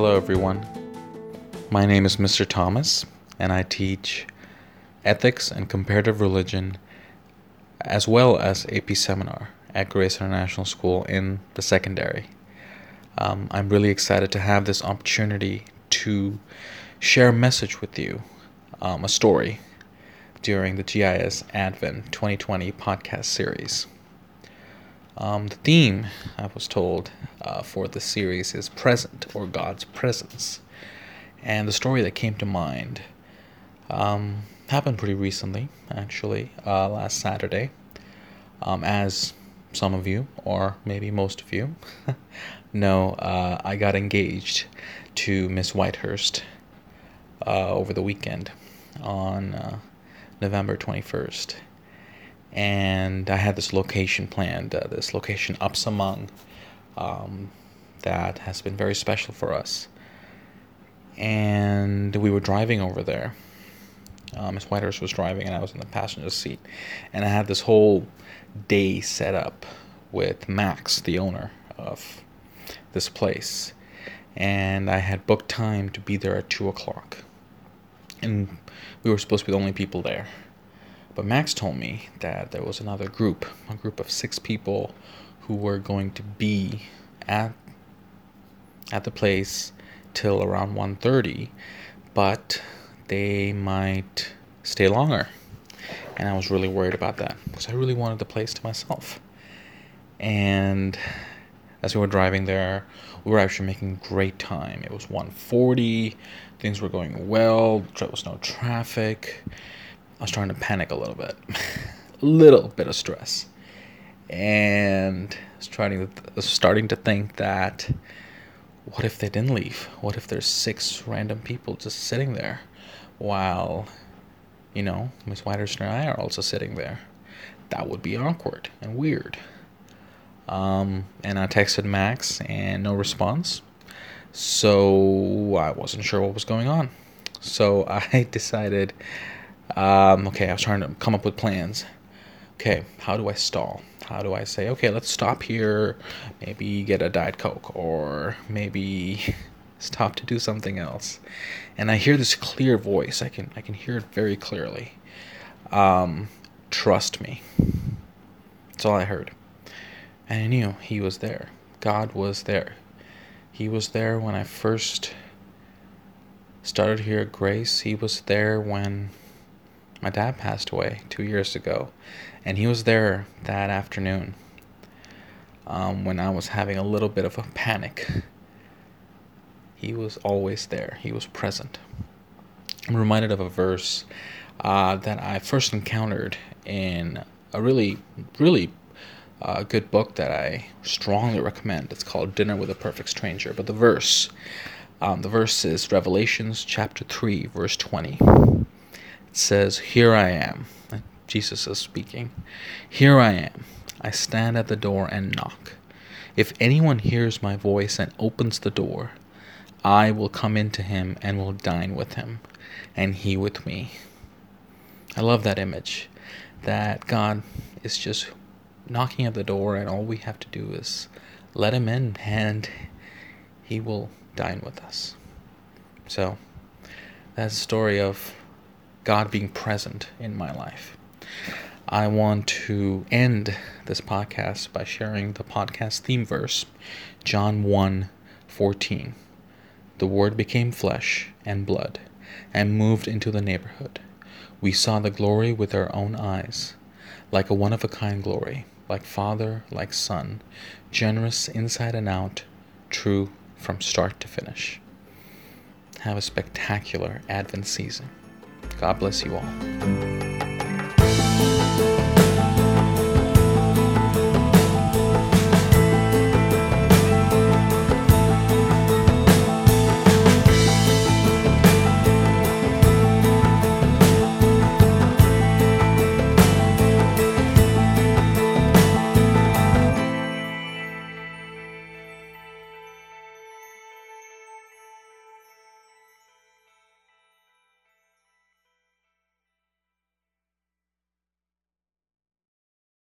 Hello, everyone. My name is Mr. Thomas, and I teach ethics and comparative religion as well as AP seminar at Grace International School in the secondary. Um, I'm really excited to have this opportunity to share a message with you, um, a story, during the GIS Advent 2020 podcast series. Um, the theme, I was told, uh, for the series is present or God's presence. And the story that came to mind um, happened pretty recently, actually, uh, last Saturday. Um, as some of you, or maybe most of you, know, uh, I got engaged to Miss Whitehurst uh, over the weekend on uh, November 21st and I had this location planned, uh, this location Upsamang, um, that has been very special for us. And we were driving over there. Uh, Miss Whitehurst was driving, and I was in the passenger seat. And I had this whole day set up with Max, the owner of this place. And I had booked time to be there at 2 o'clock. And we were supposed to be the only people there. But Max told me that there was another group, a group of six people who were going to be at at the place till around 1:30, but they might stay longer. And I was really worried about that because I really wanted the place to myself. And as we were driving there, we were actually making great time. It was 1:40, things were going well, there was no traffic I was starting to panic a little bit, a little bit of stress, and I was trying to starting to think that what if they didn't leave? What if there's six random people just sitting there while you know Miss Whitehurst and I are also sitting there? That would be awkward and weird. Um, and I texted Max and no response. So I wasn't sure what was going on. So I decided um, okay, I was trying to come up with plans. Okay, how do I stall? How do I say, okay, let's stop here, maybe get a Diet Coke, or maybe stop to do something else? And I hear this clear voice. I can I can hear it very clearly. Um, trust me. That's all I heard. And I knew he was there. God was there. He was there when I first started here at Grace. He was there when my dad passed away two years ago, and he was there that afternoon um, when I was having a little bit of a panic. He was always there, he was present. I'm reminded of a verse uh, that I first encountered in a really, really uh, good book that I strongly recommend. It's called Dinner with a Perfect Stranger. But the verse, um, the verse is Revelations chapter 3, verse 20 says, Here I am. Jesus is speaking. Here I am. I stand at the door and knock. If anyone hears my voice and opens the door, I will come into him and will dine with him, and he with me. I love that image that God is just knocking at the door, and all we have to do is let him in, and he will dine with us. So, that's the story of God being present in my life. I want to end this podcast by sharing the podcast theme verse, John 1 14. The Word became flesh and blood and moved into the neighborhood. We saw the glory with our own eyes, like a one of a kind glory, like Father, like Son, generous inside and out, true from start to finish. Have a spectacular Advent season. God bless you all.